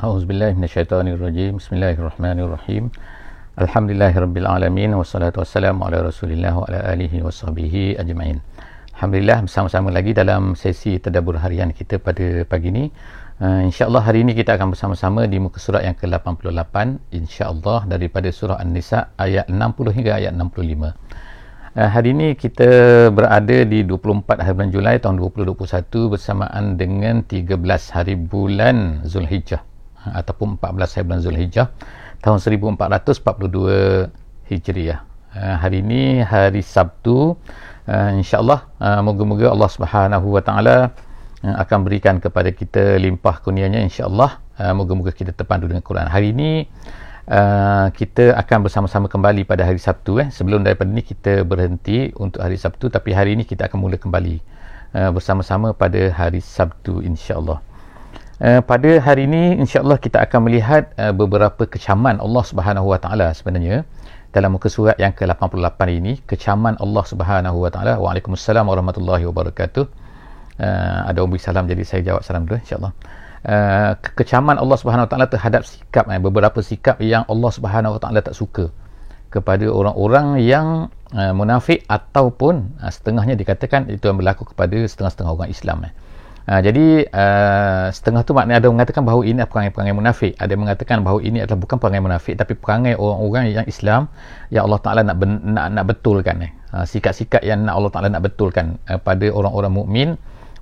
A'udzubillahi minasyaitonirrajim. Bismillahirrahmanirrahim. Alhamdulillahirabbil wassalatu wassalamu ala Rasulillah wa ala alihi washabbihi ajmain. Alhamdulillah bersama-sama lagi dalam sesi tadabbur harian kita pada pagi ini. Uh, InsyaAllah hari ini kita akan bersama-sama di muka surat yang ke-88 InsyaAllah daripada surah An-Nisa ayat 60 hingga ayat 65 uh, Hari ini kita berada di 24 hari bulan Julai tahun 2021 Bersamaan dengan 13 hari bulan Zulhijjah Ataupun 14 hari bulan Zulhijjah Tahun 1442 Hijriah uh, Hari ini hari Sabtu uh, InsyaAllah uh, moga-moga Allah Subhanahu Wa Taala akan berikan kepada kita limpah kurnianya insya-Allah uh, moga-moga kita terpandu dengan Quran. Hari ini uh, kita akan bersama-sama kembali pada hari Sabtu eh sebelum daripada ini kita berhenti untuk hari Sabtu tapi hari ini kita akan mula kembali uh, bersama-sama pada hari Sabtu insya-Allah. Uh, pada hari ini insya-Allah kita akan melihat uh, beberapa kecaman Allah Subhanahu Wa Taala sebenarnya dalam muka surat yang ke-88 ini kecaman Allah Subhanahu Wa Taala. Waalaikumsalam warahmatullahi wabarakatuh uh, ada umbi salam jadi saya jawab salam dulu insyaallah uh, kecaman Allah Subhanahu Wa Taala terhadap sikap eh, beberapa sikap yang Allah Subhanahu Wa Taala tak suka kepada orang-orang yang uh, munafik ataupun uh, setengahnya dikatakan itu yang berlaku kepada setengah-setengah orang Islam eh. Uh, jadi uh, setengah tu maknanya ada mengatakan bahawa ini adalah perangai-perangai munafik ada yang mengatakan bahawa ini adalah bukan perangai munafik tapi perangai orang-orang yang Islam yang Allah Ta'ala nak, nak, nak betulkan eh. uh, sikap-sikap yang nak Allah Ta'ala nak betulkan uh, pada orang-orang mukmin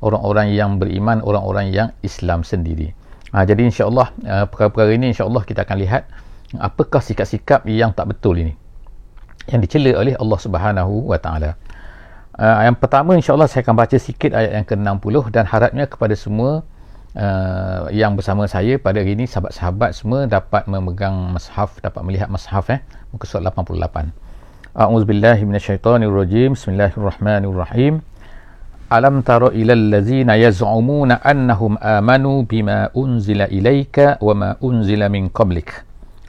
orang-orang yang beriman, orang-orang yang Islam sendiri. Ha, jadi insya-Allah uh, perkara-perkara ini insya-Allah kita akan lihat apakah sikap-sikap yang tak betul ini yang dicela oleh Allah Subhanahu wa taala. Uh, yang pertama insya-Allah saya akan baca sikit ayat yang ke-60 dan harapnya kepada semua uh, yang bersama saya pada hari ini sahabat-sahabat semua dapat memegang mushaf, dapat melihat mushaf eh muka surat 88. A'udzubillahi minasyaitonirrajim. Bismillahirrahmanirrahim. Alam tara ilal ladzina yaz'umuna annahum amanu bima unzila ilayka wa ma unzila min qablik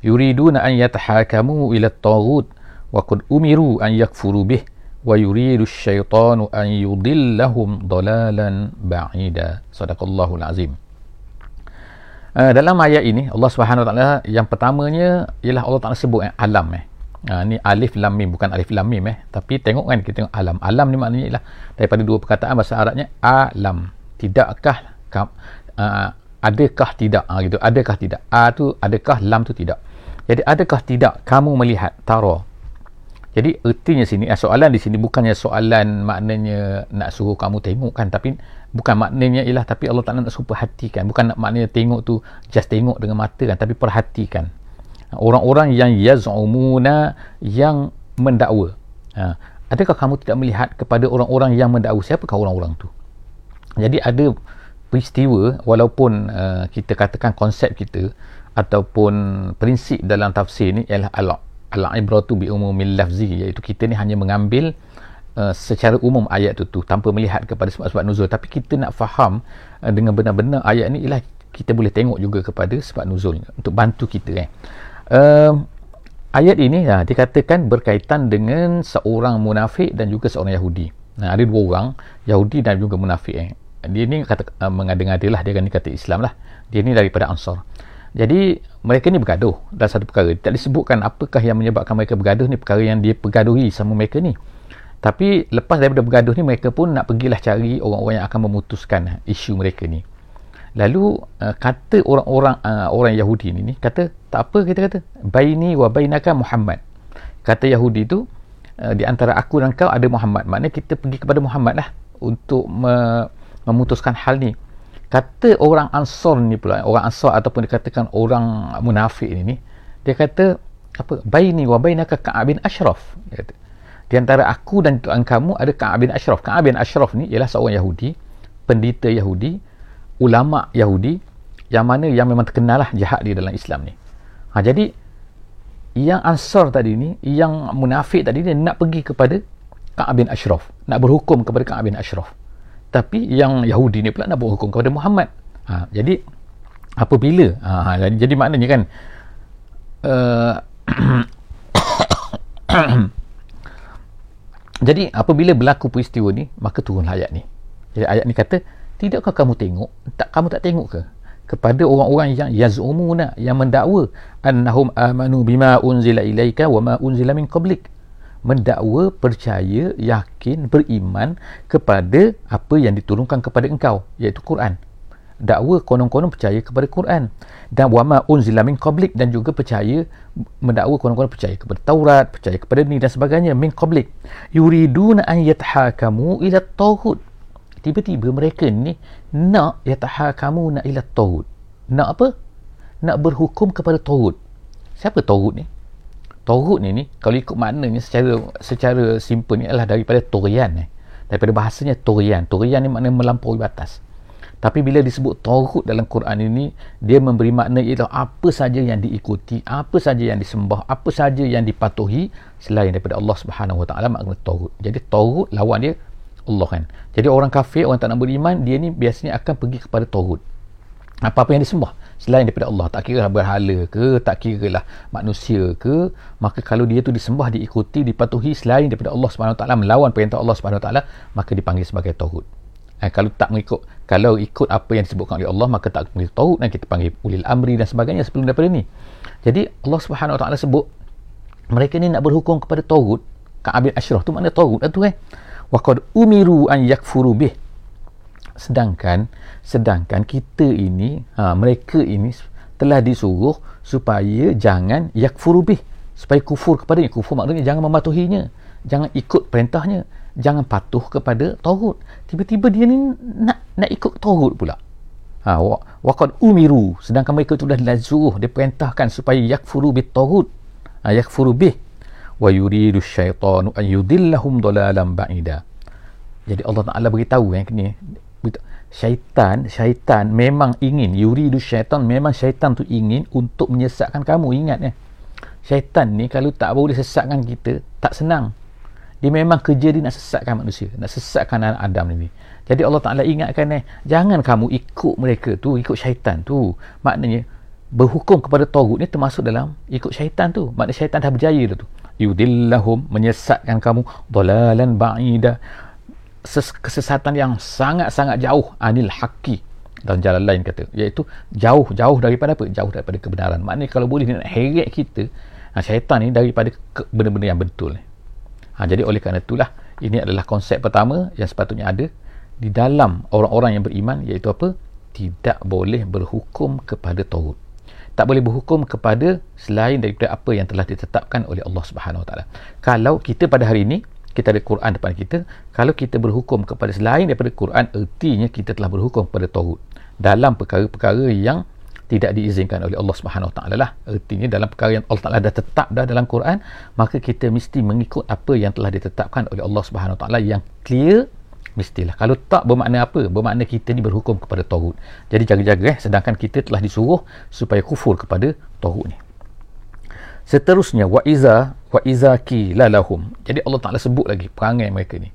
yuriduna an yatahakamu ila at-taghut wa qad umiru an yakfuru bih wa yuridu asy-syaitanu an yudillahum dalalan ba'ida. Sadaqallahu azim. Uh, dalam ayat ini Allah Subhanahu taala yang pertamanya ialah Allah Taala sebut eh, alam eh. Ha, ni alif lam mim bukan alif lam mim eh. Tapi tengok kan kita tengok alam. Alam ni maknanya ialah daripada dua perkataan bahasa Arabnya alam. Tidakkah uh, adakah tidak? Ha, gitu. Adakah tidak? A tu adakah lam tu tidak. Jadi adakah tidak? Kamu melihat tara jadi ertinya sini eh, soalan di sini bukannya soalan maknanya nak suruh kamu tengok kan tapi bukan maknanya ialah tapi Allah Taala nak suruh perhatikan bukan nak maknanya tengok tu just tengok dengan mata kan tapi perhatikan. Orang-orang yang yaz'umuna yang mendakwa. Ha. adakah kamu tidak melihat kepada orang-orang yang mendakwa? Siapakah orang-orang tu? Jadi ada peristiwa walaupun uh, kita katakan konsep kita ataupun prinsip dalam tafsir ni ialah al-ibratu bi umumil lafzi iaitu kita ni hanya mengambil uh, secara umum ayat tu tu tanpa melihat kepada sebab-sebab nuzul tapi kita nak faham uh, dengan benar-benar ayat ni ialah kita boleh tengok juga kepada sebab nuzul untuk bantu kita eh uh, ayat ini uh, dikatakan berkaitan dengan seorang munafik dan juga seorang Yahudi. Nah, ada dua orang, Yahudi dan juga munafik. Eh. Dia ni kata uh, mengada-ngada lah, dia kan kata Islam lah. Dia ni daripada Ansar. Jadi mereka ni bergaduh dalam satu perkara. Tak disebutkan apakah yang menyebabkan mereka bergaduh ni perkara yang dia pergaduhi sama mereka ni. Tapi lepas daripada bergaduh ni mereka pun nak pergilah cari orang-orang yang akan memutuskan isu mereka ni. Lalu uh, kata orang-orang uh, orang Yahudi ni, ni kata tak apa kita kata baini wa bainaka Muhammad. Kata Yahudi tu uh, di antara aku dan kau ada Muhammad. Maknanya kita pergi kepada Muhammad lah untuk me- memutuskan hal ni. Kata orang Ansar ni pula, orang Ansar ataupun dikatakan orang munafik ni, ni dia kata apa baini wa bainaka Ka'ab bin Ashraf. Dia kata di antara aku dan tuan kamu ada Ka'ab bin Ashraf. Ka'ab bin Ashraf ni ialah seorang Yahudi, pendeta Yahudi ulama Yahudi yang mana yang memang terkenal lah jahat di dalam Islam ni. Ha, jadi yang Ansar tadi ni, yang munafik tadi ni nak pergi kepada Ka'ab bin Ashraf, nak berhukum kepada Ka'ab bin Ashraf. Tapi yang Yahudi ni pula nak berhukum kepada Muhammad. Ha, jadi apabila ha, ha jadi, jadi maknanya kan uh, jadi apabila berlaku peristiwa ni maka turun ayat ni jadi ayat ni kata Tidakkah kamu tengok? Tak kamu tak tengok ke? kepada orang-orang yang yaz'umuna yang mendakwa annahum amanu bima unzila ilaika wa ma unzila min qablik mendakwa percaya yakin beriman kepada apa yang diturunkan kepada engkau iaitu Quran. Dakwa konon-konon percaya kepada Quran. Dan wama unzila min qablik dan juga percaya mendakwa konon-konon percaya kepada Taurat percaya kepada ni dan sebagainya min qablik. Yuriduna an yatahakamu ila tauhid tiba-tiba mereka ni nak yatahakamu na ila tauhid nak apa? Nak berhukum kepada tauhid siapa tauhid ni tauhid ni ni kalau ikut maknanya secara secara simple ni adalah daripada turian eh daripada bahasanya turian turian ni maknanya melampaui batas tapi bila disebut tauhid dalam Quran ini, dia memberi makna itu apa saja yang diikuti, apa saja yang disembah, apa saja yang dipatuhi selain daripada Allah Subhanahu Wa Taala makna tauhid. Jadi tauhid lawan dia Allah kan. Jadi orang kafir, orang tak nak beriman, dia ni biasanya akan pergi kepada tauhid. Apa-apa yang disembah selain daripada Allah, tak kira lah berhala ke, tak kira lah manusia ke, maka kalau dia tu disembah, diikuti, dipatuhi selain daripada Allah Taala melawan perintah Allah Taala, maka dipanggil sebagai tauhid. Eh, kalau tak mengikut kalau ikut apa yang disebutkan oleh Allah maka tak mengikut tahu dan kita panggil ulil amri dan sebagainya sebelum daripada ini jadi Allah Taala sebut mereka ni nak berhukum kepada tauhid. Ka'ab bin Ashraf tu makna tauhid tu eh. Waqad umiru an yakfuru bih sedangkan sedangkan kita ini ha, mereka ini telah disuruh supaya jangan yakfuru bih supaya kufur kepadanya kufur maknanya jangan mematuhinya jangan ikut perintahnya jangan patuh kepada tauhid. Tiba-tiba dia ni nak nak ikut tauhid pula. Ha waqad umiru sedangkan mereka tu dah disuruh diperintahkan supaya yakfuru bit tauhid. Ha, yakfuru bih. Wa yuridu syaitanu an yudillahum dalalan ba'ida. Jadi Allah Taala beritahu yang ni syaitan syaitan memang ingin yuridu syaitan memang syaitan tu ingin untuk menyesatkan kamu. Ingat ya syaitan ni kalau tak boleh sesatkan kita tak senang. Dia memang kerja dia nak sesatkan manusia nak sesatkan anak Adam ni. Jadi Allah Ta'ala ingatkan eh jangan kamu ikut mereka tu ikut syaitan tu. Maknanya berhukum kepada Tawud ni termasuk dalam ikut syaitan tu. Maknanya syaitan dah berjaya dah tu. Yudillahum menyesatkan kamu dolalan ba'ida kesesatan yang sangat-sangat jauh anil haqi dalam jalan lain kata iaitu jauh-jauh daripada apa jauh daripada kebenaran maknanya kalau boleh nak heret kita ha, syaitan ni daripada benda-benda yang betul ni Ha, jadi oleh kerana itulah ini adalah konsep pertama yang sepatutnya ada di dalam orang-orang yang beriman iaitu apa? Tidak boleh berhukum kepada tauhid. Tak boleh berhukum kepada selain daripada apa yang telah ditetapkan oleh Allah Subhanahu Wa Taala. Kalau kita pada hari ini kita ada Quran depan kita, kalau kita berhukum kepada selain daripada Quran, ertinya kita telah berhukum kepada tauhid. Dalam perkara-perkara yang tidak diizinkan oleh Allah Subhanahu taala lah. Artinya dalam perkara yang Allah taala dah tetap dah dalam Quran maka kita mesti mengikut apa yang telah ditetapkan oleh Allah Subhanahu taala yang clear mestilah. Kalau tak bermakna apa? Bermakna kita ni berhukum kepada tauhid. Jadi jaga-jaga eh. Sedangkan kita telah disuruh supaya kufur kepada tauhid ni seterusnya wa iza wa iza lalahum jadi Allah Taala sebut lagi perangai mereka ni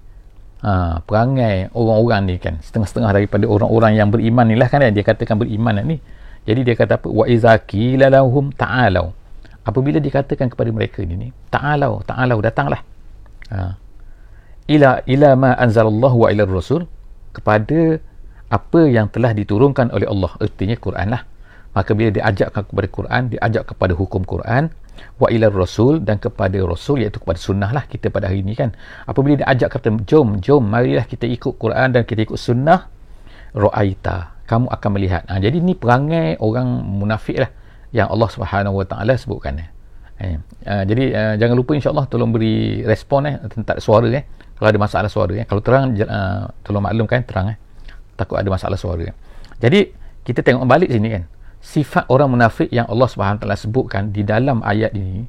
ha, perangai orang-orang ni kan setengah-setengah daripada orang-orang yang beriman ni lah kan dia katakan beriman ni jadi dia kata apa? Wa iza qila lahum ta'alu. Apabila dikatakan kepada mereka ini ni, ta'alu, ta'alu datanglah. Ha. Ila ila ma anzalallahu wa ila rasul kepada apa yang telah diturunkan oleh Allah. Artinya Quran lah. Maka bila diajakkan kepada Quran, diajak kepada hukum Quran, wa ila rasul dan kepada rasul iaitu kepada sunnah lah kita pada hari ini kan. Apabila diajak kata jom, jom marilah kita ikut Quran dan kita ikut sunnah, ra'aita kamu akan melihat. Ha, jadi ni perangai orang munafik lah yang Allah Subhanahu Wa Taala sebutkan. Eh. Uh, jadi uh, jangan lupa insya-Allah tolong beri respon eh tentang suara eh. Kalau ada masalah suara eh. Kalau terang uh, tolong maklumkan terang eh. Takut ada masalah suara. Eh. Jadi kita tengok balik sini kan. Sifat orang munafik yang Allah Taala sebutkan di dalam ayat ini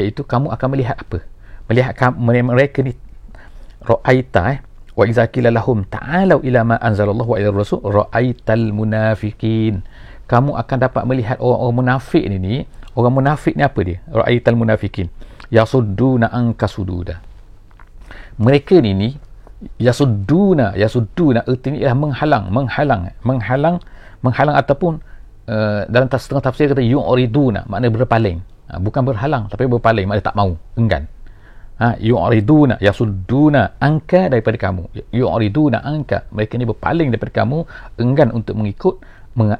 iaitu kamu akan melihat apa? Melihat mereka ni ra'aita eh? Wa idza qila lahum ta'alu ila ma anzalallahu wa ila rasul ra'aital munafiqin. Kamu akan dapat melihat orang-orang munafik ni ni orang munafik ni apa dia? Ra'aital munafiqin. Yasudduna anka sududa. Mereka ni ni yasudduna yasudduna ertinya ialah menghalang menghalang menghalang menghalang ataupun uh, dalam setengah tafsir kata yu'riduna makna berpaling. Uh, bukan berhalang tapi berpaling makna tak mau enggan. Ha, yu'riduna yasudduna angka daripada kamu. Yu'riduna angka mereka ni berpaling daripada kamu enggan untuk mengikut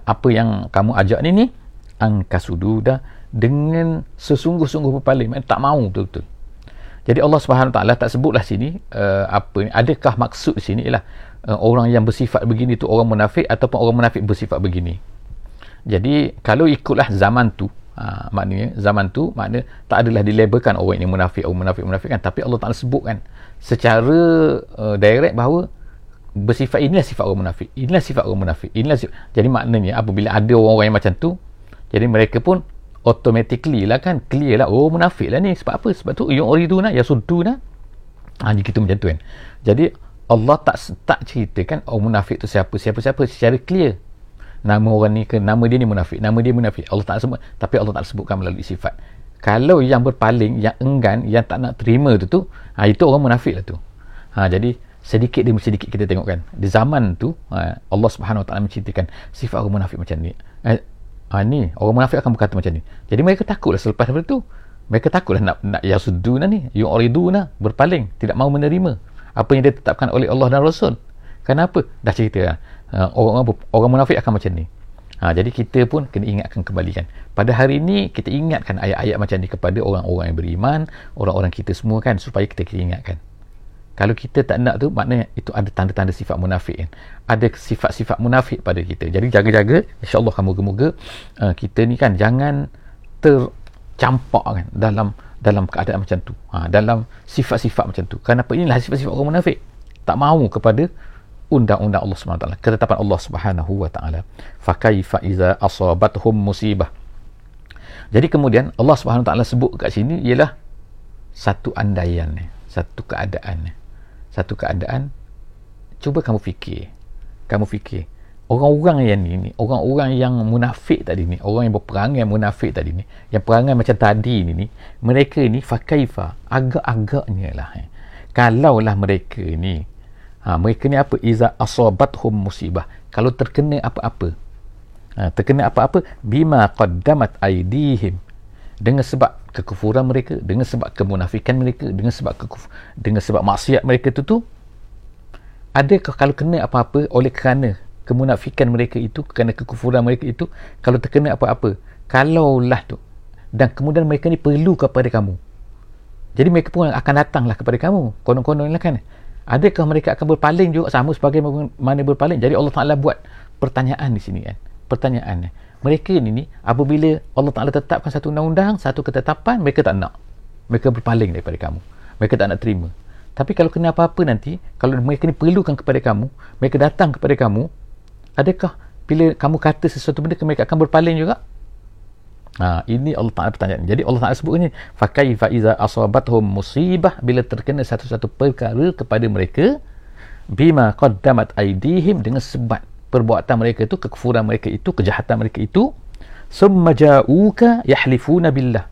apa yang kamu ajak ni ni angka sududa dengan sesungguh-sungguh berpaling tak mau betul-betul. Jadi Allah Subhanahu taala tak sebutlah sini uh, apa ni adakah maksud sini ialah uh, orang yang bersifat begini tu orang munafik ataupun orang munafik bersifat begini jadi kalau ikutlah zaman tu ha, maknanya zaman tu makna tak adalah dilabelkan orang ini munafik orang munafik munafik kan. Tapi Allah Taala sebutkan secara uh, direct bahawa bersifat inilah sifat orang munafik inilah sifat orang munafik inilah sifat. jadi maknanya apabila ada orang-orang yang macam tu jadi mereka pun automatically lah kan clear lah oh munafik lah ni. Sebab apa? Sebab tu yang orang ya sudu nah ha, gitu macam tu kan. Jadi Allah tak tak ceritakan oh munafik tu siapa siapa siapa. Secara clear nama orang ni ke nama dia ni munafik nama dia munafik. Allah tak sebut tapi Allah tak sebutkan melalui sifat. Kalau yang berpaling yang enggan yang tak nak terima tu tu ha, itu orang munafik lah tu. Ha, jadi sedikit demi sedikit kita tengok kan di zaman tu ha, Allah Subhanahu Wa Taala menceritakan sifat orang munafik macam ni. Eh, ha, ni orang munafik akan berkata macam ni. Jadi mereka takutlah selepas daripada tu mereka takutlah nak nak yasuduna ni yu'riduna berpaling tidak mahu menerima apa yang ditetapkan oleh Allah dan Rasul. Kenapa? Dah cerita ha, orang orang munafik akan macam ni. Ha, jadi kita pun kena ingatkan kembali kan pada hari ini kita ingatkan ayat-ayat macam ni kepada orang-orang yang beriman orang-orang kita semua kan supaya kita kena ingatkan. Kalau kita tak nak tu maknanya itu ada tanda-tanda sifat munafik kan. Ada sifat-sifat munafik pada kita. Jadi jaga-jaga insyaAllah moga-moga uh, kita ni kan jangan tercampak kan dalam dalam keadaan macam tu. Ha, dalam sifat-sifat macam tu. Kenapa? Inilah sifat-sifat orang munafik. Tak mahu kepada undang-undang Allah SWT ketetapan Allah Subhanahu wa taala. Fa kaifa iza asabathum musibah. Jadi kemudian Allah Subhanahu taala sebut kat sini ialah satu andaian ni satu keadaan ni satu keadaan cuba kamu fikir. Kamu fikir orang-orang yang ni, ni orang-orang yang munafik tadi ni orang yang berperangai munafik tadi ni yang perangai macam tadi ni ni mereka ni fakaifa agak-agaknya lah eh. kalau lah mereka ni ha, mereka ni apa? Iza asabathum musibah. Kalau terkena apa-apa. Ha, terkena apa-apa bima qaddamat aidihim dengan sebab kekufuran mereka dengan sebab kemunafikan mereka dengan sebab kekuf dengan sebab maksiat mereka itu tu adakah kalau kena apa-apa oleh kerana kemunafikan mereka itu kerana kekufuran mereka itu kalau terkena apa-apa kalaulah tu. Dan kemudian mereka ni perlu kepada kamu. Jadi mereka pun akan datanglah kepada kamu konon-konon lah kan adakah mereka akan berpaling juga? Sama sebagai mana berpaling. Jadi Allah Ta'ala buat pertanyaan di sini kan. Pertanyaan mereka ni ni apabila Allah Taala tetapkan satu undang-undang satu ketetapan mereka tak nak. Mereka berpaling daripada kamu. Mereka tak nak terima. Tapi kalau kena apa-apa nanti kalau mereka ni perlukan kepada kamu mereka datang kepada kamu adakah bila kamu kata sesuatu benda mereka akan berpaling juga ha, ini Allah Ta'ala bertanya. Jadi Allah Ta'ala sebut ni fakai fa'iza asabathum musibah bila terkena satu-satu perkara kepada mereka bima qaddamat aidihim dengan sebab perbuatan mereka itu kekufuran mereka itu kejahatan mereka itu summa ja'uka yahlifuna billah.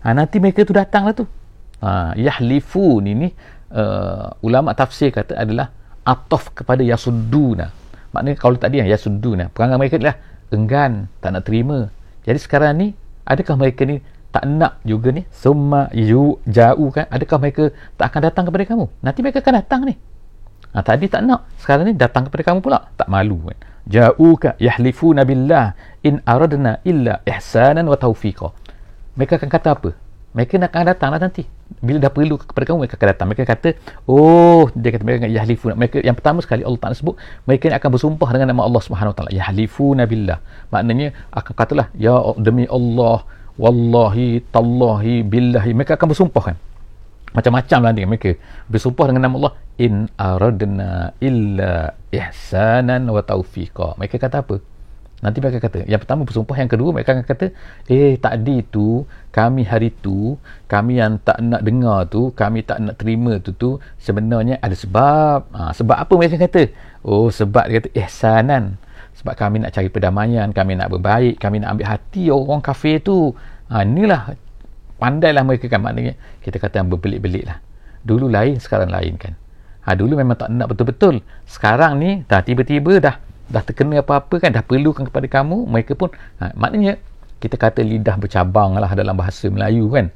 Ha, nanti mereka tu datanglah tu. Ha, yahlifun ini uh, ulama tafsir kata adalah atof kepada yasudduna. Maknanya kalau tadi yang yasudduna perangai mereka adalah enggan tak nak terima jadi sekarang ni adakah mereka ni tak nak juga ni summa yu ja'u kan adakah mereka tak akan datang kepada kamu nanti mereka akan datang ni Ha, tadi tak nak. Sekarang ni datang kepada kamu pula. Tak malu kan. Ja'uka yahlifuna billah in aradna illa ihsanan wa taufiqa. Mereka akan kata apa? Mereka akan datang lah nanti. Bila dah perlu kepada kamu, mereka akan datang. Mereka kata, oh, dia kata mereka yahlifuna. Mereka, yang pertama sekali Allah Ta'ala sebut, mereka akan bersumpah dengan nama Allah Subhanahu Ta'ala. Yahlifuna billah. Maknanya, akan katalah, ya demi Allah, wallahi, tallahi, billahi. Mereka akan bersumpah kan macam-macam lah ni mereka bersumpah dengan nama Allah in aradna illa ihsanan wa taufiqa mereka kata apa nanti mereka kata yang pertama bersumpah yang kedua mereka akan kata eh tadi tu kami hari tu kami yang tak nak dengar tu kami tak nak terima tu tu sebenarnya ada sebab. Ha, sebab apa mereka kata? Oh sebab dia kata ihsanan. Sebab kami nak cari perdamaian kami nak berbaik kami nak ambil hati orang kafir tu. Ha, inilah pandailah mereka kan maknanya kita kata yang berbelit-belit lah. Dulu lain sekarang lain kan. Ha, dulu memang tak nak betul-betul. Sekarang ni dah tiba-tiba dah dah terkena apa-apa kan dah perlukan kepada kamu mereka pun ha, maknanya kita kata lidah bercabang lah dalam bahasa Melayu kan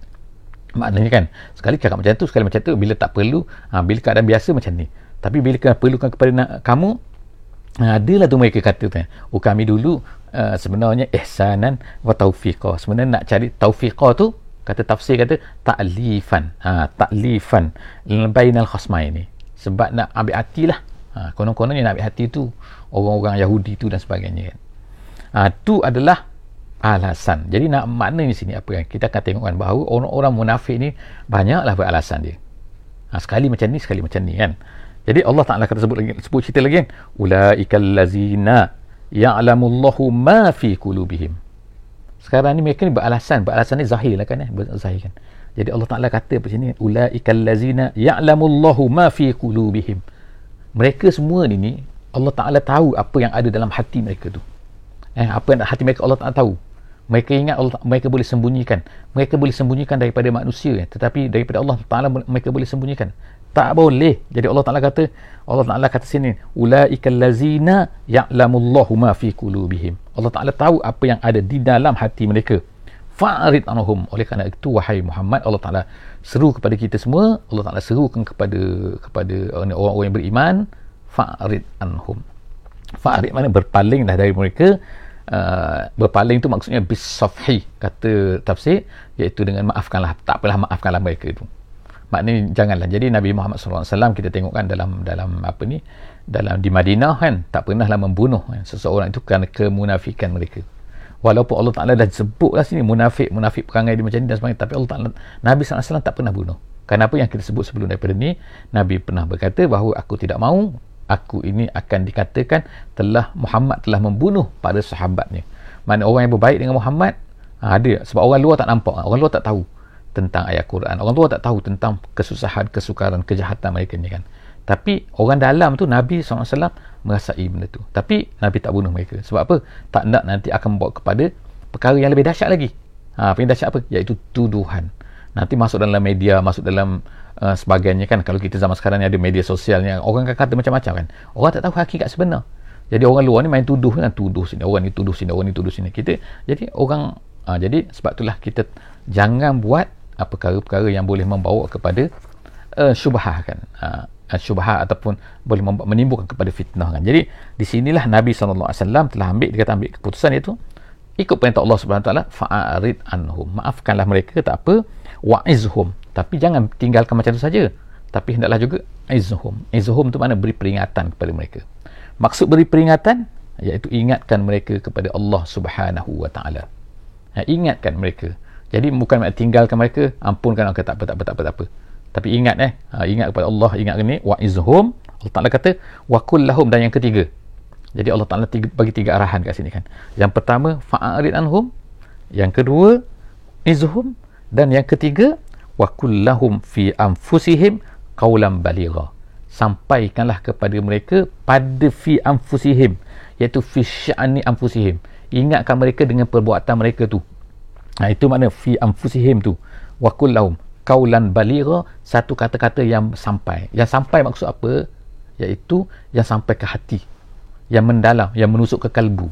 maknanya kan sekali cakap macam tu sekali macam tu bila tak perlu ha, bila keadaan biasa macam ni tapi bila kena perlukan kepada nak, kamu Ha, adalah tu mereka kata kan. Oh kami dulu uh, sebenarnya ihsanan wa taufiqah. Sebenarnya nak cari taufiqah tu kata tafsir kata ta'lifan. Ha, ta'lifan bainal khasmaini. Sebab nak ambil hati lah. Ha, konon-kononnya nak ambil hati tu orang-orang Yahudi tu dan sebagainya kan. Ha, tu adalah alasan. Jadi nak maknanya sini apa kan? Kita akan tengokkan bahawa orang-orang munafik ni banyaklah beralasan dia. Ha, sekali macam ni, sekali macam ni kan. Jadi Allah Taala kata sebut lagi sebut cerita lagi kan ulaikal lazina ya'lamullahu ma fi qulubihim. Sekarang ni mereka ni beralasan, beralasan ni zahir lah kan eh, zahir kan. Jadi Allah Taala kata apa sini ulaikal lazina ya'lamullahu ma fi qulubihim. Mereka semua ni ni Allah Taala tahu apa yang ada dalam hati mereka tu. Eh apa yang hati mereka Allah Taala tahu. Mereka ingat Allah mereka boleh sembunyikan. Mereka boleh sembunyikan daripada manusia eh. tetapi daripada Allah Taala mereka boleh sembunyikan tak boleh jadi Allah Taala kata Allah Taala kata sini ulaikal lazina ya'lamullahu ma fi qulubihim Allah Taala tahu apa yang ada di dalam hati mereka fa'rid anhum oleh kerana itu wahai Muhammad Allah Taala seru kepada kita semua Allah Taala serukan kepada kepada orang-orang yang beriman fa'rid anhum. Fa'rid mana berpalinglah dari mereka. Uh, berpaling tu maksudnya bisafhi kata tafsir iaitu dengan maafkanlah. Tak apalah maafkanlah mereka itu maknanya janganlah. Jadi Nabi Muhammad SAW kita tengokkan dalam dalam apa ni dalam di Madinah kan tak pernahlah membunuh kan, seseorang itu kerana kemunafikan mereka. Walaupun Allah Ta'ala dah sebutlah sini munafik munafik perangai dia macam ni dan sebagainya tapi Allah Ta'ala Nabi SAW tak pernah bunuh. Kenapa yang kita sebut sebelum daripada ni? Nabi pernah berkata bahawa aku tidak mahu aku ini akan dikatakan telah Muhammad telah membunuh pada sahabatnya mana orang yang berbaik dengan Muhammad ha, ada sebab orang luar tak nampak orang luar tak tahu tentang ayat Quran. Orang tua tak tahu tentang kesusahan, kesukaran, kejahatan mereka ni kan. Tapi orang dalam tu Nabi SAW merasai benda tu. Tapi Nabi tak bunuh mereka. Sebab apa? Tak nak nanti akan membawa kepada perkara yang lebih dahsyat lagi. Ha, dahsyat apa? Iaitu tuduhan. Nanti masuk dalam media, masuk dalam uh, sebagainya kan. Kalau kita zaman sekarang ni ada media sosialnya, orang akan kata macam-macam kan. Orang tak tahu hakikat sebenar. Jadi orang luar ni main tuduh kan. Tuduh sini, orang ni tuduh sini, orang ni tuduh sini. Kita, jadi orang, uh, jadi sebab itulah kita jangan buat uh, perkara-perkara yang boleh membawa kepada uh, syubhah kan uh, syubhah ataupun boleh menimbulkan kepada fitnah kan jadi di sinilah Nabi SAW telah ambil dia kata ambil keputusan itu ikut perintah Allah Subhanahu Taala fa'arid anhum maafkanlah mereka tak apa wa'izhum tapi jangan tinggalkan macam itu saja. Tapi hendaklah juga izhum. Izhum tu mana? Beri peringatan kepada mereka. Maksud beri peringatan iaitu ingatkan mereka kepada Allah Subhanahu Wa Taala. Ha, ingatkan mereka. Jadi bukan nak tinggalkan mereka, ampunkan mereka tak apa tak apa tak apa tak apa. Tapi ingat eh, ha, ingat kepada Allah, ingat ni. Wa izhum. Allah Taala kata wa kullahum dan yang ketiga. Jadi Allah Taala tiga, bagi tiga arahan kat sini kan. Yang pertama fa'arid anhum, yang kedua izhum. Dan yang ketiga wa kullahum fi anfusihim qaulan baligha. Sampaikanlah kepada mereka pada fi anfusihim iaitu fi sya'ni anfusihim. Ingatkan mereka dengan perbuatan mereka tu Ha, itu makna fi anfusihim tu. Wa kullahum kaulan baligha satu kata-kata yang sampai. Yang sampai maksud apa? Iaitu yang sampai ke hati. Yang mendalam, yang menusuk ke kalbu.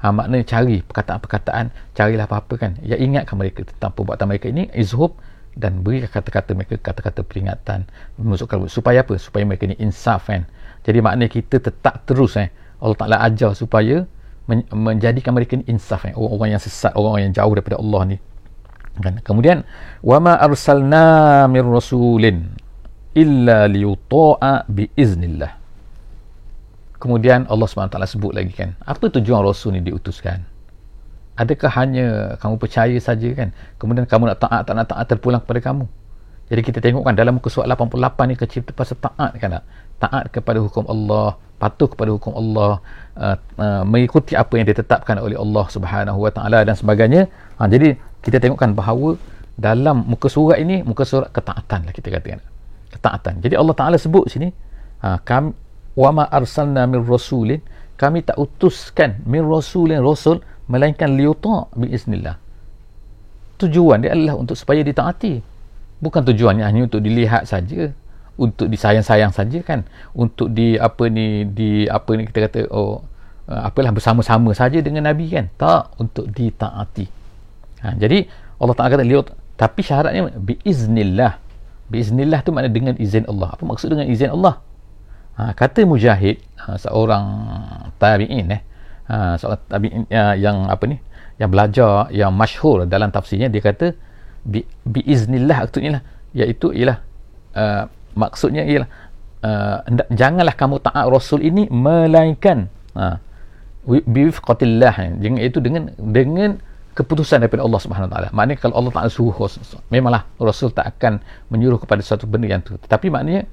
Ha, maknanya cari perkataan-perkataan, carilah apa-apa kan. Ya ingatkan mereka tentang perbuatan mereka ini izhub dan beri kata-kata mereka kata-kata peringatan menusuk kalbu supaya apa? Supaya mereka ni insaf kan. Jadi maknanya kita tetap terus eh Allah Taala ajar supaya men- menjadikan mereka ni insaf eh? orang-orang yang sesat orang-orang yang jauh daripada Allah ni kan kemudian wama arsalna mir rasulin illa liyuta'a bi iznillah kemudian Allah SWT sebut lagi kan apa tujuan rasul ni diutuskan adakah hanya kamu percaya saja kan? Kemudian kamu nak taat tak nak taat terpulang kepada kamu. Jadi kita tengok kan dalam muka surat 88 ni kecil pasal taat kan tak? Taat kepada hukum Allah patuh kepada hukum Allah uh, uh, mengikuti apa yang ditetapkan oleh Allah Subhanahu Wa Taala dan sebagainya. Ha, jadi kita tengokkan bahawa dalam muka surat ini muka surat ketaatan lah kita katakan. Ketaatan. Jadi Allah Taala sebut sini ha, kami wa ma arsalna min rasulin kami tak utuskan min rasulin rasul melainkan liyuta bi iznillah tujuan dia adalah untuk supaya ditaati. Bukan tujuannya hanya untuk dilihat saja untuk disayang-sayang saja kan. Untuk di apa ni di apa ni kita kata oh uh, apalah bersama-sama saja dengan nabi kan. Tak untuk ditaati. Ha, jadi Allah Taala kata lihat tapi syaratnya biiznillah. Biiznillah tu makna dengan izin Allah. Apa maksud dengan izin Allah ha, ha, kata mujahid ha, seorang tabi'in eh ha, seorang tabi'in ya, yang apa ni yang belajar yang masyhur dalam tafsirnya dia kata bi, biiznillah maksudnya lah iaitu ialah uh, maksudnya ialah uh, janganlah kamu taat rasul ini melainkan ha biwifqatillah jangan itu dengan dengan keputusan daripada Allah Subhanahu Taala. Maknanya kalau Allah Taala suruh memanglah Rasul tak akan menyuruh kepada satu benda yang tu. Tetapi maknanya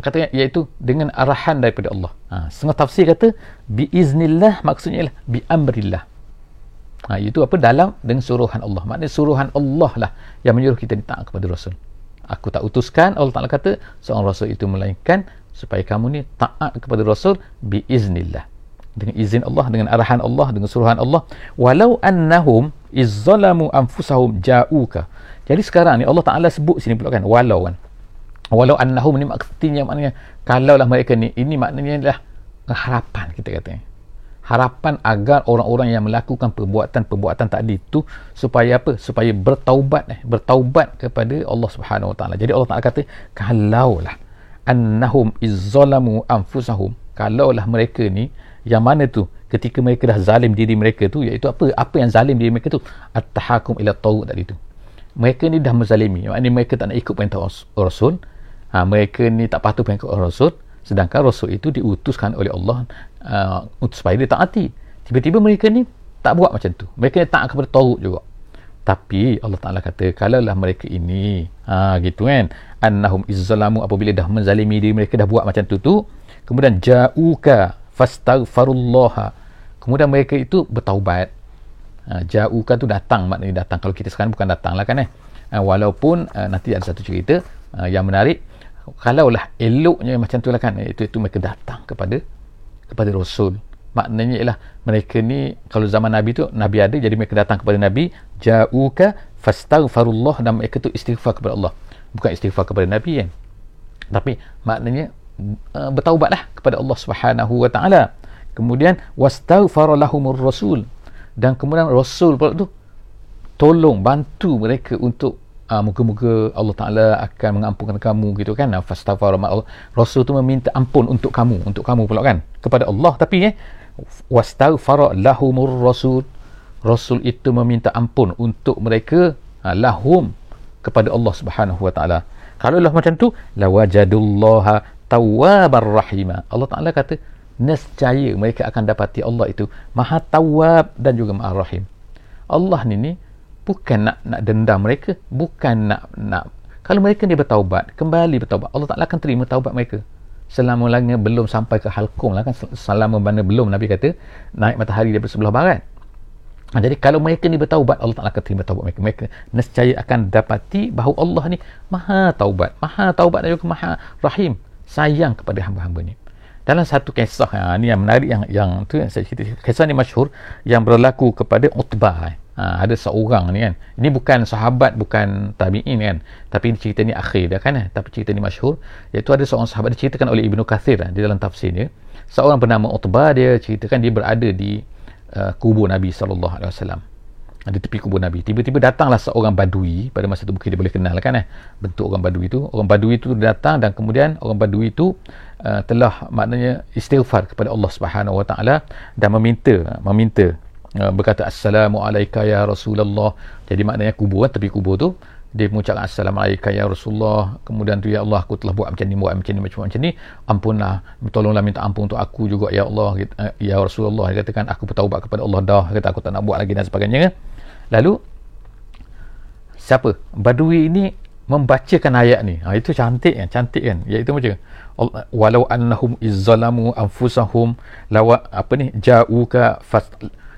katanya iaitu dengan arahan daripada Allah. Ha, setengah tafsir kata biiznillah maksudnya ialah bi amrillah. Ha, itu apa dalam dengan suruhan Allah. Maknanya suruhan Allah lah yang menyuruh kita taat kepada Rasul. Aku tak utuskan Allah Taala kata seorang Rasul itu melainkan supaya kamu ni taat kepada Rasul biiznillah dengan izin Allah dengan arahan Allah dengan suruhan Allah walau annahum izzalamu anfusahum ja'uka jadi sekarang ni Allah Taala sebut sini pula kan walau kan walau annahum ni maksudnya maknanya kalaulah mereka ni ini maknanya adalah harapan kita kata. Harapan agar orang-orang yang melakukan perbuatan-perbuatan tadi itu supaya apa? Supaya bertaubat eh bertaubat kepada Allah Subhanahu Wa Taala. Jadi Allah Taala kata kalaulah annahum izzalamu anfusahum kalaulah mereka ni yang mana tu? Ketika mereka dah zalim diri mereka tu iaitu apa? Apa yang zalim diri mereka tu? At-tahakum ila tawud tadi tu. Mereka ni dah menzalimi maknanya mereka tak nak ikut perintah rasul ha, mereka ni tak patuh perintah rasul sedangkan rasul itu diutuskan oleh Allah uh, supaya dia taati. Tiba-tiba mereka ni tak buat macam tu. Mereka ni tak kepada tawud juga. Tapi Allah Ta'ala kata kalaulah mereka ini ha, gitu kan? Annahum izzalamu apabila dah menzalimi diri mereka dah buat macam tu tu kemudian ja'uka fastaghfirullah kemudian mereka itu bertaubat. Ha, jauhkan tu datang maknanya datang. Kalau kita sekarang bukan datang lah kan eh? Ha, walaupun ha, nanti ada satu cerita ha, yang menarik kalaulah eloknya macam tu lah kan itu itu mereka datang kepada kepada Rasul. Maknanya ialah mereka ni kalau zaman Nabi tu Nabi ada jadi mereka datang kepada Nabi jauhka fastaghfirullah dan mereka tu istighfar kepada Allah. Bukan istighfar kepada Nabi kan. Tapi maknanya uh, bertaubatlah kepada Allah Subhanahu wa taala. Kemudian wastaghfara lahumur rasul. Dan kemudian rasul pula tu tolong bantu mereka untuk uh, muka-muka Allah Taala akan mengampunkan kamu gitu kan. Fastaghfara Allah. Rasul tu meminta ampun untuk kamu, untuk kamu pula kan kepada Allah tapi eh wastaghfara lahumur rasul. Rasul itu meminta ampun untuk mereka uh, lahum kepada Allah Subhanahu wa taala. Kalau lah macam tu lawajadullaha tawwabar rahima. Allah Taala kata nescaya mereka akan dapati Allah itu Maha Tawwab dan juga Maha Rahim. Allah ni ni bukan nak nak dendam mereka, bukan nak nak kalau mereka ni bertaubat, kembali bertaubat, Allah Taala akan terima taubat mereka. Selama lagi belum sampai ke halkum lah kan selama mana belum Nabi kata naik matahari daripada sebelah barat. Ha, jadi kalau mereka ni bertaubat Allah Taala akan terima taubat mereka. Mereka nescaya akan dapati bahawa Allah ni Maha Taubat, Maha Taubat dan juga Maha Rahim sayang kepada hamba-hamba ni dalam satu kisah ha, ni yang menarik yang yang tu yang saya cerita kisah ni masyhur yang berlaku kepada Utbah. Ha, ada seorang ni kan ini bukan sahabat bukan tabi'in kan tapi cerita ni akhir dah kan eh. tapi cerita ni masyhur iaitu ada seorang sahabat diceritakan oleh Ibnu Kathir eh, di dalam tafsirnya seorang bernama Utbah dia ceritakan dia berada di uh, kubur Nabi wasallam di tepi kubur Nabi. Tiba-tiba datanglah seorang badui pada masa itu mungkin dia boleh kenal kan eh bentuk orang badui itu. Orang badui itu datang dan kemudian orang badui itu uh, telah maknanya istighfar kepada Allah Subhanahu Wa Taala dan meminta meminta berkata assalamu alayka ya Rasulullah. Jadi maknanya kubur kan tepi kubur tu dia mengucapkan Assalamualaikum ya Rasulullah kemudian tu ya Allah aku telah buat macam ni buat macam ni macam, macam ni ampunlah tolonglah minta ampun untuk aku juga ya Allah ya Rasulullah dia katakan aku bertaubat kepada Allah dah kata aku tak nak buat lagi dan sebagainya Lalu siapa? Badui ini membacakan ayat ni. Ha, itu cantik kan? Cantik kan? Iaitu macam walau annahum izzalamu anfusahum lawa apa ni ja'uka fast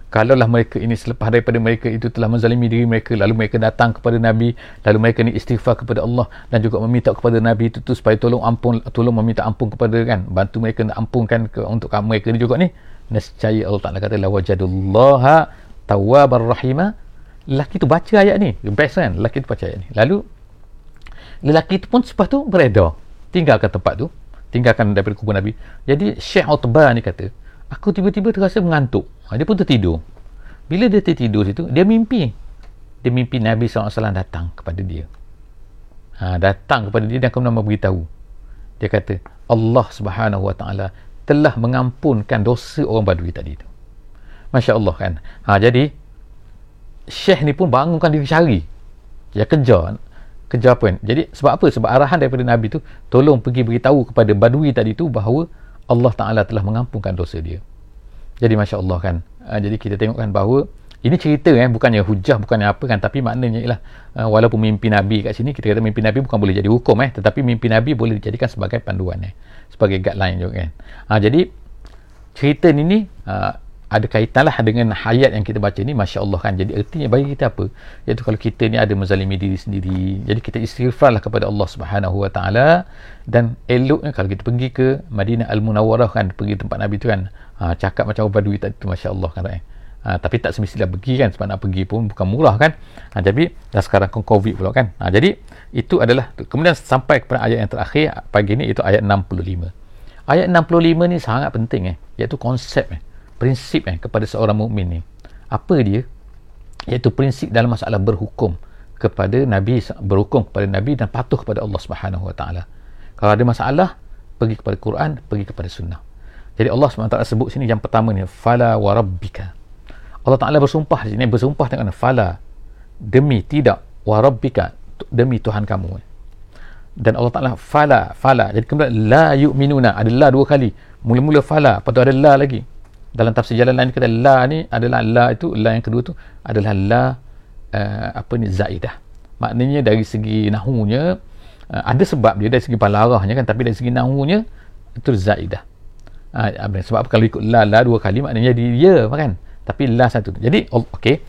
kalaulah mereka ini selepas daripada mereka itu telah menzalimi diri mereka lalu mereka datang kepada Nabi lalu mereka ni istighfar kepada Allah dan juga meminta kepada Nabi itu tu supaya tolong ampun tolong meminta ampun kepada kan. Bantu mereka nak ampunkan ke, untuk kamu mereka ni juga ni. Nescaya Allah Taala kata la wajadullaha tawwabar rahimah lelaki tu baca ayat ni best kan lelaki tu baca ayat ni. Lalu lelaki tu pun selepas tu beredar tinggalkan tempat tu tinggalkan daripada kubur Nabi. Jadi Syekh Utbah ni kata aku tiba-tiba terasa mengantuk ha, dia pun tertidur bila dia tertidur situ dia mimpi dia mimpi Nabi SAW datang kepada dia ha, datang kepada dia dan kemudian memberitahu dia kata Allah Subhanahu Wa Taala telah mengampunkan dosa orang Badui tadi tu. Masya Allah kan. Ha, jadi Syekh ni pun bangunkan diri cari. Dia kejar. Kejar apa kan? Jadi sebab apa? Sebab arahan daripada Nabi tu tolong pergi beritahu kepada Badui tadi tu bahawa Allah Ta'ala telah mengampunkan dosa dia. Jadi Masya Allah kan. Ha, jadi kita tengokkan bahawa ini cerita eh bukannya hujah bukannya apa kan tapi maknanya ialah uh, walaupun mimpi nabi kat sini kita kata mimpi nabi bukan boleh jadi hukum eh tetapi mimpi nabi boleh dijadikan sebagai panduan eh sebagai guideline juga kan ha, jadi cerita ni ni uh, ada kaitan lah dengan hayat yang kita baca ni Masya Allah kan. Jadi artinya bagi kita apa? Iaitu kalau kita ni ada menzalimi diri sendiri jadi kita istighfar lah kepada Allah Subhanahu Wa Taala. Dan eloknya kalau kita pergi ke Madinah Al-Munawwarah kan pergi tempat Nabi tu kan ha, cakap macam Badui tadi tu Masya Allah kan eh? ha, tapi tak semestinya pergi kan sebab nak pergi pun bukan murah kan. Ha, jadi dah sekarang kan COVID pula kan. Ha, jadi itu adalah kemudian sampai kepada ayat yang terakhir pagi ni itu ayat 65 ayat 65 ni sangat penting eh. Iaitu konsep eh prinsip eh kepada seorang mukmin ni. Apa dia? Iaitu prinsip dalam masalah berhukum kepada Nabi berhukum kepada Nabi dan patuh kepada Allah Subhanahu Wa Taala. Kalau ada masalah, pergi kepada Quran, pergi kepada sunnah. Jadi Allah SWT sebut sini yang pertama ni fala wa rabbika. Allah Taala bersumpah sini bersumpah dengan fala demi tidak wa rabbika demi Tuhan kamu. Dan Allah Taala fala fala. Jadi kemudian la yu'minuna ada la dua kali. Mula-mula fala, lepas tu ada la lagi dalam tafsir jalan lain kata la ni adalah la itu la yang kedua tu adalah la uh, apa ni zaidah. Maknanya dari segi nahunya uh, ada sebab dia dari segi balarahnya kan tapi dari segi nahunya itu zaidah. Uh, sebab kalau ikut la la dua kali maknanya dia ya kan? Tapi la satu jadi okey.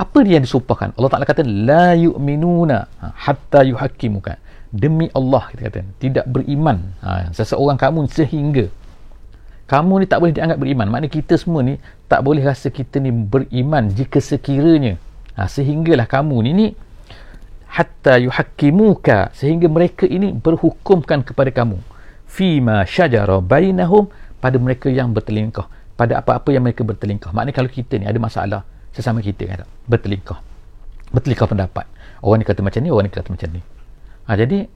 Apa dia yang disumpahkan? Allah Taala kata la yu'minuna hatta yuhaqqimuka demi Allah kita kata. Tidak beriman. Ha, seseorang kamu sehingga kamu ni tak boleh dianggap beriman. Maknanya kita semua ni tak boleh rasa kita ni beriman jika sekiranya. Ha, sehinggalah kamu ni ni hatta yuhakkimuka sehingga mereka ini berhukumkan kepada kamu. Fima syajara bainahum pada mereka yang bertelingkah pada apa-apa yang mereka bertelingkah maknanya kalau kita ni ada masalah sesama kita kan bertelingkah bertelingkah pendapat. Orang ni kata macam ni orang ni kata macam ni. Ha, jadi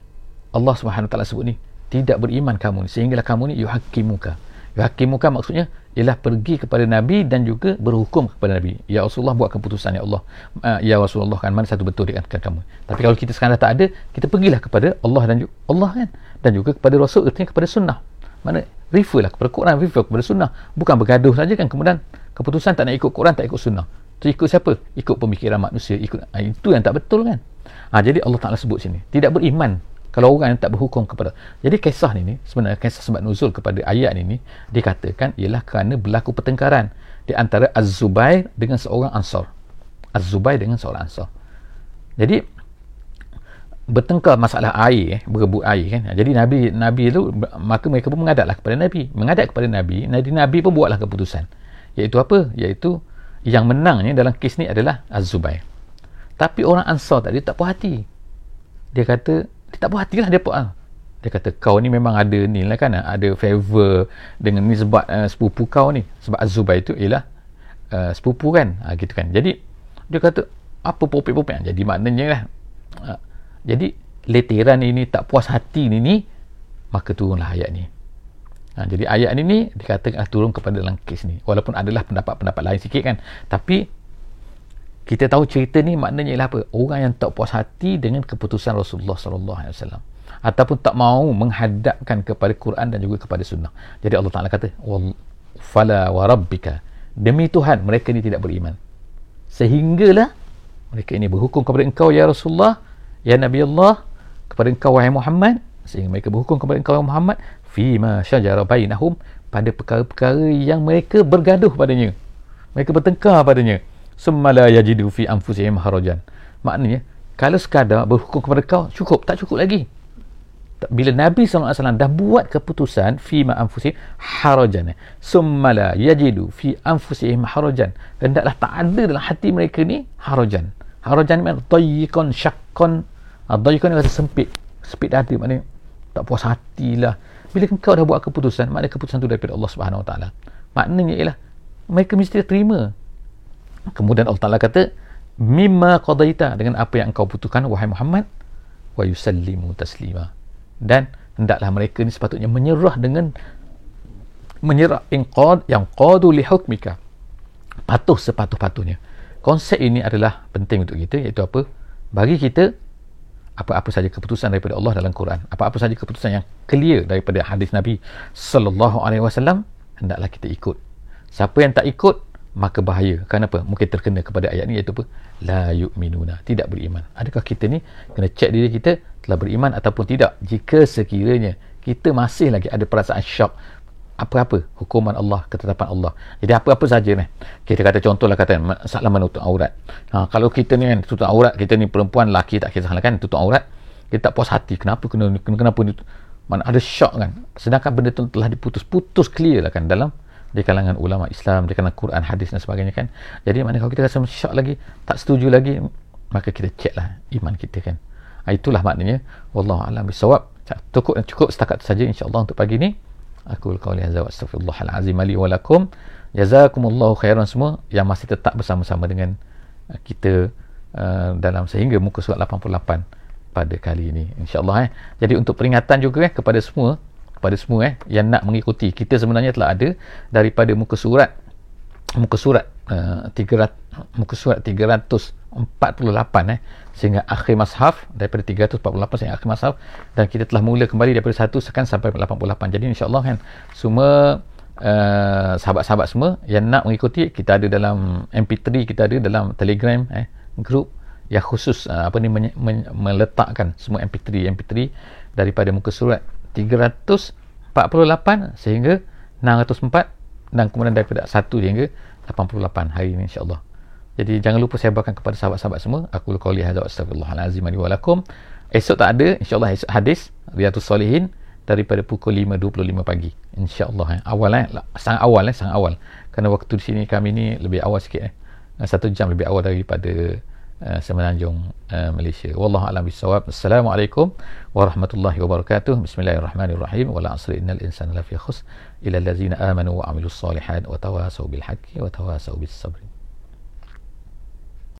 Allah taala sebut ni tidak beriman kamu ni. Sehinggalah kamu ni yuhakkimuka Hakimukan maksudnya ialah pergi kepada Nabi dan juga berhukum kepada Nabi. Ya Rasulullah buat keputusan ya Allah. Uh, ya Rasulullah kan mana satu betul dengan kamu. Tapi kalau kita sekarang dah tak ada, kita pergilah kepada Allah dan juga Allah kan dan juga kepada Rasul artinya kepada sunnah. Mana refer lah kepada Quran, refer kepada sunnah. Bukan bergaduh saja kan kemudian keputusan tak nak ikut Quran, tak ikut sunnah. Tu ikut siapa? Ikut pemikiran manusia, ikut uh, itu yang tak betul kan. Ha, jadi Allah Taala sebut sini, tidak beriman kalau orang yang tak berhukum kepada jadi kisah ni, ni sebenarnya kisah sebab nuzul kepada ayat ini dikatakan ialah kerana berlaku pertengkaran di antara Az-Zubair dengan seorang Ansar. Az-Zubair dengan seorang Ansar. Jadi bertengkar masalah air eh, berebut air kan? Jadi Nabi Nabi itu maka mereka pun mengadaplah kepada Nabi. Mengadap kepada Nabi Nabi Nabi pun buatlah keputusan. Iaitu apa? Iaitu yang menangnya dalam kes ni adalah Az-Zubair. Tapi orang Ansar tadi tak puas hati. Dia kata dia tak puas hati lah dia pun ah. dia kata kau ni memang ada ni lah kan ada favor dengan ni sebab uh, sepupu kau ni. Sebab Azubai tu ialah uh, sepupu kan. Ha, gitu kan. Jadi dia kata apa popek-popek? Jadi maknanya lah uh, jadi leteran ini tak puas hati ni ni maka turunlah ayat ni. Ha, jadi ayat ni ni dikatakan turun kepada dalam kes ni. Walaupun adalah pendapat-pendapat lain sikit kan tapi kita tahu cerita ni maknanya ialah apa? Orang yang tak puas hati dengan keputusan Rasulullah sallallahu alaihi wasallam. Ataupun tak mahu menghadapkan kepada Quran dan juga kepada sunnah. Jadi Allah Taala kata fala wa rabbika. Demi Tuhan mereka ini tidak beriman. Sehinggalah mereka ini berhukum kepada engkau ya Rasulullah ya Nabi Allah kepada engkau wahai Muhammad. Sehingga mereka berhukum kepada engkau wahai Muhammad fima syajara bainahum pada perkara-perkara yang mereka bergaduh padanya. Mereka bertengkar padanya summa la yajidu fi anfusihim harajan. Maknanya kalau sekadar berhukum kepada kau cukup. Tak cukup lagi. Bila Nabi SAW dah buat keputusan fi ma anfusihim harajan. Summa la yajidu fi anfusihim harajan. Hendaklah tak ada dalam hati mereka ni harajan. Harajan maknanya dayyikon syakkon ah, dayyikon ni kata sempit. Sempit hati maknanya tak puas hatilah bila kau dah buat keputusan maknanya keputusan tu daripada Allah Subhanahu Wa Taala. Maknanya ialah mereka mesti terima kemudian Allah Ta'ala kata mimma qadaita dengan apa yang engkau butuhkan wahai Muhammad wa yusallimu taslima. Dan hendaklah mereka ni sepatutnya menyerah dengan menyerah inqad yang qadu li hukmika. Patuh sepatuh-patuhnya konsep ini adalah penting untuk kita iaitu apa? Bagi kita apa-apa saja keputusan daripada Allah dalam Quran apa-apa saja keputusan yang clear daripada hadis Nabi sallallahu alaihi wasallam hendaklah kita ikut. Siapa yang tak ikut maka bahaya. Kenapa mungkin terkena kepada ayat ni iaitu apa? La yu'minuna. Tidak beriman. Adakah kita ni kena cek diri kita telah beriman ataupun tidak? Jika sekiranya kita masih lagi ada perasaan syok apa-apa? Hukuman Allah ketetapan Allah. Jadi apa-apa saja ni kita kata contohlah kata masalah menutup aurat. Ha, kalau kita ni kan tutup aurat kita ni perempuan laki tak kisah kan? Tutup aurat kita tak puas hati. Kenapa kena kenapa ni mana ada syok kan? Sedangkan benda tu telah diputus. Putus clear lah kan? Dalam di kalangan ulama Islam di kalangan Quran hadis dan sebagainya kan? Jadi mana kalau kita rasa syok lagi tak setuju lagi maka kita cek lah iman kita kan? Ha, itulah maknanya. Wallahu alam bisawab cukup cukup setakat saja insyaallah untuk pagi ni. Aku qauli hadza wa astaghfirullahalazim li wa lakum. Jazakumullahu khairan semua yang masih tetap bersama-sama dengan uh, kita uh, dalam sehingga muka surat 88 pada kali ini insyaallah eh. Jadi untuk peringatan juga eh kepada semua kepada semua eh yang nak mengikuti. Kita sebenarnya telah ada daripada muka surat muka surat uh, 300 muka surat 348 eh sehingga akhir mashaf daripada 348 sehingga akhir mashaf dan kita telah mula kembali daripada 1 sekan sampai 88 jadi insyaallah kan semua uh, sahabat-sahabat semua yang nak mengikuti kita ada dalam MP3 kita ada dalam Telegram eh group yang khusus uh, apa ni men- men- meletakkan semua MP3 MP3 daripada muka surat 348 sehingga 604 dan kemudian daripada 1 hingga 88 hari ini insyaAllah. Jadi jangan lupa saya bawakan kepada sahabat-sahabat semua. Aku lukau lihat astagfirullahalazim wa lakum. Esok tak ada insyaAllah esok hadis Riyadus Salihin daripada pukul 5.25 pagi. insyaAllah eh. awal eh. Sangat awal eh. Sangat awal. Kerana waktu di sini kami ni lebih awal sikit eh. Satu jam lebih awal daripada uh, Semenanjung uh, Malaysia. Wallahu a'lam bissawab. Assalamualaikum warahmatullahi wabarakatuh. Bismillahirrahmanirrahim. Wala asri innal insana lafi khusr illa allazina amanu wa amilus solihat wa tawasaw bil haqqi wa tawasaw bis sabr.